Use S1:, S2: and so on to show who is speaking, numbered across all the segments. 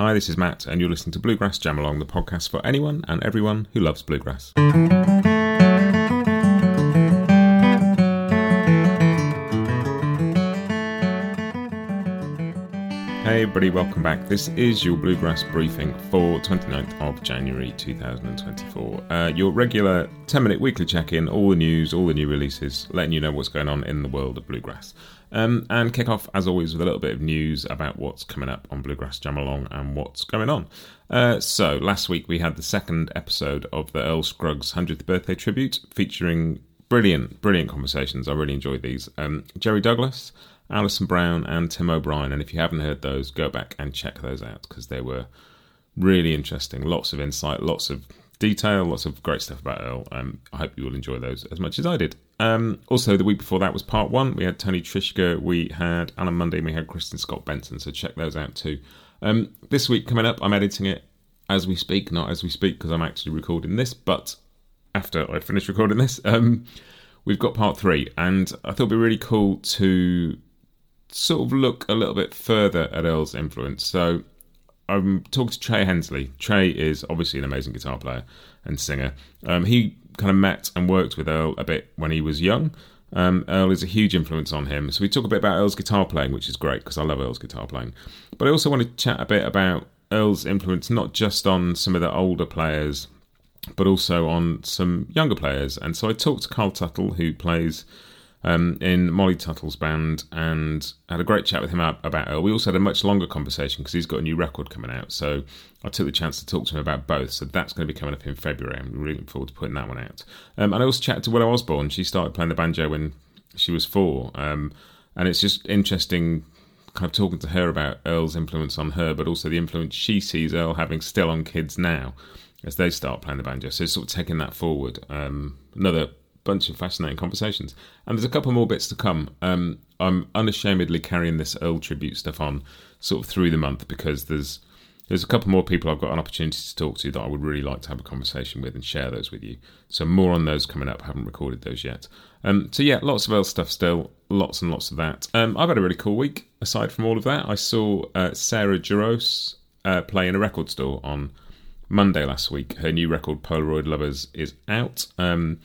S1: Hi, this is Matt, and you're listening to Bluegrass Jam Along, the podcast for anyone and everyone who loves bluegrass. Hey everybody, welcome back. This is your Bluegrass briefing for 29th of January 2024. Uh, your regular 10 minute weekly check in, all the news, all the new releases, letting you know what's going on in the world of bluegrass. Um, and kick off, as always, with a little bit of news about what's coming up on Bluegrass Jam Along and what's going on. Uh, so, last week we had the second episode of the Earl Scruggs 100th birthday tribute featuring brilliant, brilliant conversations. I really enjoyed these. Um, Jerry Douglas, Alison Brown, and Tim O'Brien. And if you haven't heard those, go back and check those out because they were really interesting. Lots of insight, lots of detail, lots of great stuff about Earl. Um, I hope you will enjoy those as much as I did. Um, also, the week before that was part one. We had Tony Trischka, we had Alan Munde, and we had Kristin Scott Benson. So check those out too. Um, this week coming up, I'm editing it as we speak, not as we speak because I'm actually recording this, but after I finish recording this, um, we've got part three, and I thought it'd be really cool to sort of look a little bit further at Earl's influence. So I'm talking to Trey Hensley. Trey is obviously an amazing guitar player and singer. Um, he kind of met and worked with Earl a bit when he was young. Um, Earl is a huge influence on him. So we talk a bit about Earl's guitar playing, which is great because I love Earl's guitar playing. But I also want to chat a bit about Earl's influence, not just on some of the older players, but also on some younger players. And so I talked to Kyle Tuttle, who plays um, in Molly Tuttle's band and had a great chat with him about Earl. We also had a much longer conversation because he's got a new record coming out. So I took the chance to talk to him about both. So that's going to be coming up in February. I'm really looking forward to putting that one out. Um, and I also chatted to Willow Osborne. She started playing the banjo when she was four. Um, and it's just interesting kind of talking to her about Earl's influence on her, but also the influence she sees Earl having still on kids now as they start playing the banjo. So sort of taking that forward. Um, another bunch of fascinating conversations. And there's a couple more bits to come. Um, I'm unashamedly carrying this Earl tribute stuff on sort of through the month because there's there's a couple more people I've got an opportunity to talk to that I would really like to have a conversation with and share those with you. So more on those coming up. I haven't recorded those yet. Um, so yeah, lots of Earl stuff still, lots and lots of that. Um, I've had a really cool week. Aside from all of that, I saw uh, Sarah Jarosz uh, play in a record store on Monday last week. Her new record, Polaroid Lovers, is out. Um,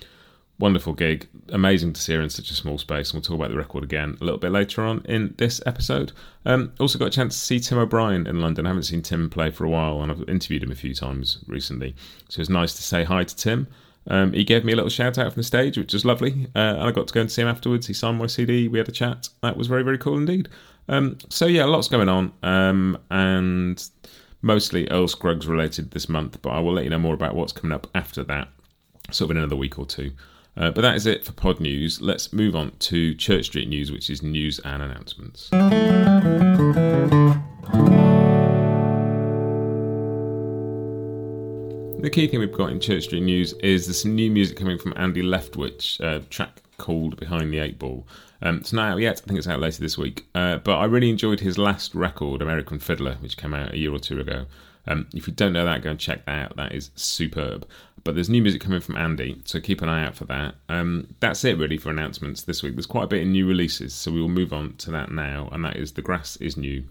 S1: wonderful gig. Amazing to see her in such a small space. And we'll talk about the record again a little bit later on in this episode. Um, also got a chance to see Tim O'Brien in London. I haven't seen Tim play for a while, and I've interviewed him a few times recently. So it was nice to say hi to Tim. Um, he gave me a little shout out from the stage, which was lovely. Uh, and I got to go and see him afterwards. He signed my CD. We had a chat. That was very, very cool indeed. Um, so yeah, lots going on. Um, and mostly Earl Scruggs related this month, but I will let you know more about what's coming up after that, sort of in another week or two. Uh, but that is it for pod news. Let's move on to Church Street news, which is news and announcements. The key thing we've got in Church Street news is there's some new music coming from Andy Leftwich, a track called Behind the Eight Ball. Um, it's not out yet. I think it's out later this week. Uh, but I really enjoyed his last record, American Fiddler, which came out a year or two ago. Um, if you don't know that, go and check that out. That is superb. But there's new music coming from Andy, so keep an eye out for that. Um, that's it really for announcements this week. There's quite a bit of new releases, so we will move on to that now, and that is The Grass is New.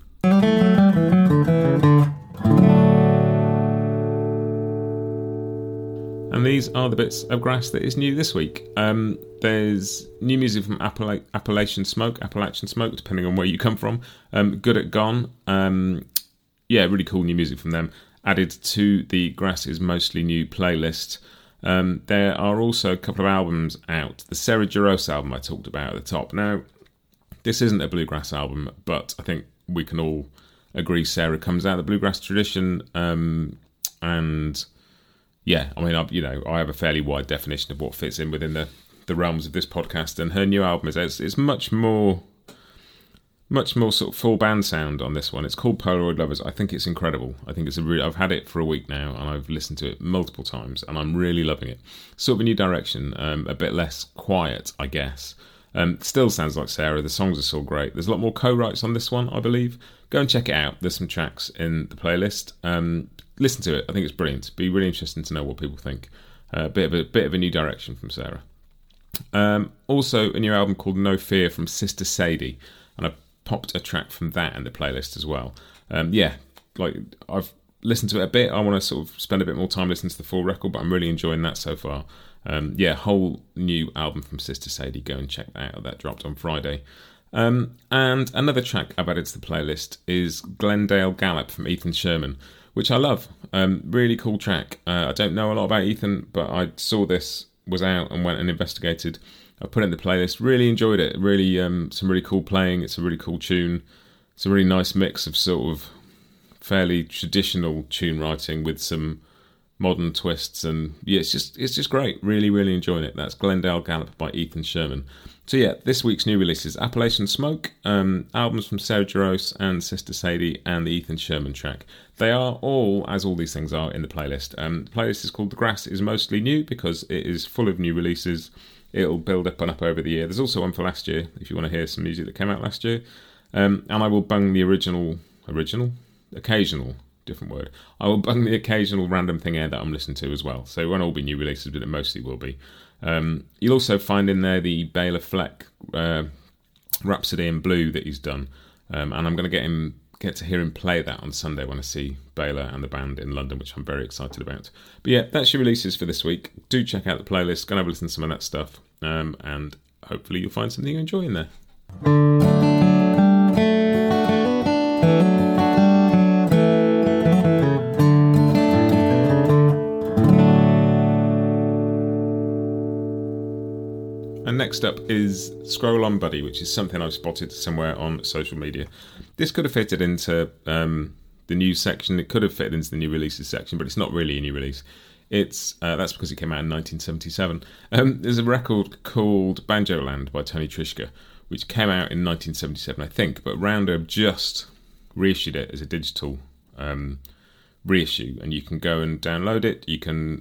S1: And these are the bits of grass that is new this week. Um, there's new music from Appala- Appalachian Smoke, Appalachian Smoke, depending on where you come from. Um, Good at Gone. Um, yeah, really cool new music from them added to the Grass is Mostly New playlist. Um, there are also a couple of albums out. The Sarah Jarosz album I talked about at the top. Now, this isn't a bluegrass album, but I think we can all agree Sarah comes out of the bluegrass tradition. Um, and yeah, I mean, I, you know, I have a fairly wide definition of what fits in within the, the realms of this podcast, and her new album is it's, it's much more much more sort of full band sound on this one. It's called Polaroid Lovers. I think it's incredible. I think it's a really. I've had it for a week now, and I've listened to it multiple times, and I'm really loving it. Sort of a new direction, um, a bit less quiet, I guess. Um, still sounds like Sarah. The songs are still great. There's a lot more co-writes on this one, I believe. Go and check it out. There's some tracks in the playlist. Um, listen to it. I think it's brilliant. Be really interesting to know what people think. A uh, bit of a bit of a new direction from Sarah. Um, also, a new album called No Fear from Sister Sadie, and I popped a track from that in the playlist as well. Um, yeah, like I've listened to it a bit. I want to sort of spend a bit more time listening to the full record, but I'm really enjoying that so far. Um, yeah, whole new album from Sister Sadie. Go and check that out. That dropped on Friday. Um, and another track I've added to the playlist is Glendale Gallop from Ethan Sherman, which I love. Um, really cool track. Uh, I don't know a lot about Ethan, but I saw this was out and went and investigated. I put it in the playlist. Really enjoyed it. Really, um, some really cool playing. It's a really cool tune. It's a really nice mix of sort of fairly traditional tune writing with some modern twists, and yeah, it's just it's just great. Really, really enjoying it. That's Glendale Gallop by Ethan Sherman. So yeah, this week's new releases: Appalachian Smoke, um, albums from Sarah Jarosz and Sister Sadie, and the Ethan Sherman track. They are all, as all these things are, in the playlist. Um, the playlist is called "The Grass is Mostly New" because it is full of new releases it'll build up and up over the year. There's also one for last year if you want to hear some music that came out last year. Um, and I will bung the original, original, occasional, different word. I will bung the occasional random thing out that I'm listening to as well. So it won't all be new releases, but it mostly will be. Um, you'll also find in there the Bela Fleck uh, Rhapsody in Blue that he's done, um, and I'm going to get him get to hear him play that on Sunday when I see Bela and the band in London, which I'm very excited about. But yeah, that's your releases for this week. Do check out the playlist, go and have a listen to some of that stuff, um, and hopefully you'll find something you enjoy in there. Next up is Scroll On Buddy, which is something I've spotted somewhere on social media. This could have fitted into um, the new section. It could have fitted into the new releases section, but it's not really a new release. It's uh, that's because it came out in 1977. Um, there's a record called Banjo Land by Tony Trischka, which came out in 1977, I think. But Rounder just reissued it as a digital um, reissue, and you can go and download it. You can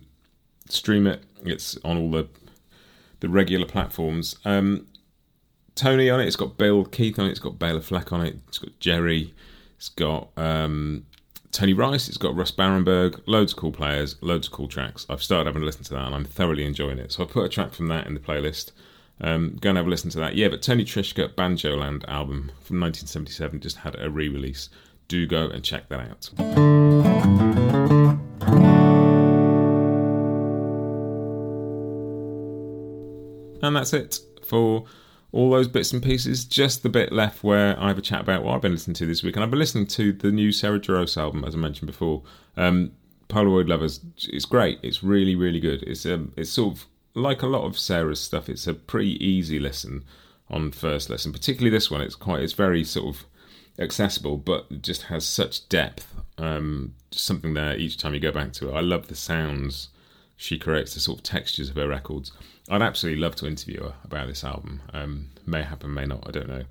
S1: stream it. It's on all the the regular platforms. Um, Tony on it. It's got Bill Keith on it. It's got Bela Fleck on it. It's got Jerry. It's got um, Tony Rice. It's got Russ Barenberg. Loads of cool players. Loads of cool tracks. I've started having a listen to that, and I'm thoroughly enjoying it. So I put a track from that in the playlist. Um, go and have a listen to that. Yeah, but Tony Trischka Banjo Land album from 1977 just had a re-release. Do go and check that out. And that's it for all those bits and pieces. Just the bit left where I have a chat about what I've been listening to this week. And I've been listening to the new Sarah Jarosz album, as I mentioned before. Um, Polaroid Lovers. It's great. It's really, really good. It's um, it's sort of like a lot of Sarah's stuff. It's a pretty easy listen on first listen, particularly this one. It's quite. It's very sort of accessible, but just has such depth. Um, something there each time you go back to it. I love the sounds she creates, the sort of textures of her records. I'd absolutely love to interview her about this album. Um, may happen, may not. I don't know.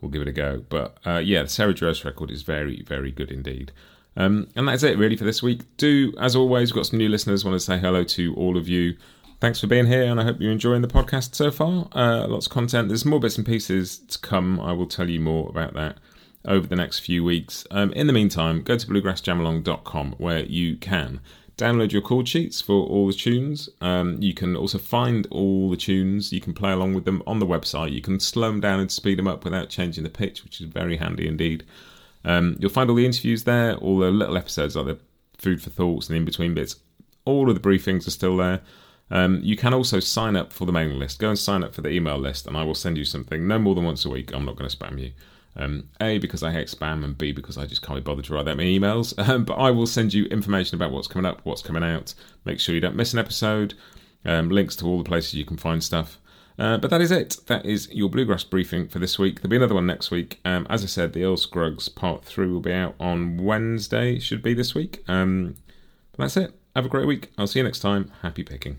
S1: We'll give it a go. But uh, yeah, the Sarah Jarosz record is very, very good indeed. Um, and that's it really for this week. Do, as always, we've got some new listeners. Want to say hello to all of you. Thanks for being here, and I hope you're enjoying the podcast so far. Uh, lots of content. There's more bits and pieces to come. I will tell you more about that over the next few weeks. Um, in the meantime, go to bluegrassjamalong.com where you can download your chord sheets for all the tunes. Um, you can also find all the tunes. You can play along with them on the website. You can slow them down and speed them up without changing the pitch, which is very handy indeed. Um, you'll find all the interviews there, all the little episodes like the food for thoughts and the in between bits. All of the briefings are still there. Um, you can also sign up for the mailing list. Go and sign up for the email list, and I will send you something no more than once a week. I'm not going to spam you. Um, a, because I hate spam, and B, because I just can't be bothered to write that many emails. Um, but I will send you information about what's coming up, what's coming out. Make sure you don't miss an episode. Um, links to all the places you can find stuff. Uh, but that is it. That is your bluegrass briefing for this week. There'll be another one next week. Um, as I said, the Earl Scruggs part three will be out on Wednesday. Should be this week. Um, that's it. Have a great week. I'll see you next time. Happy picking.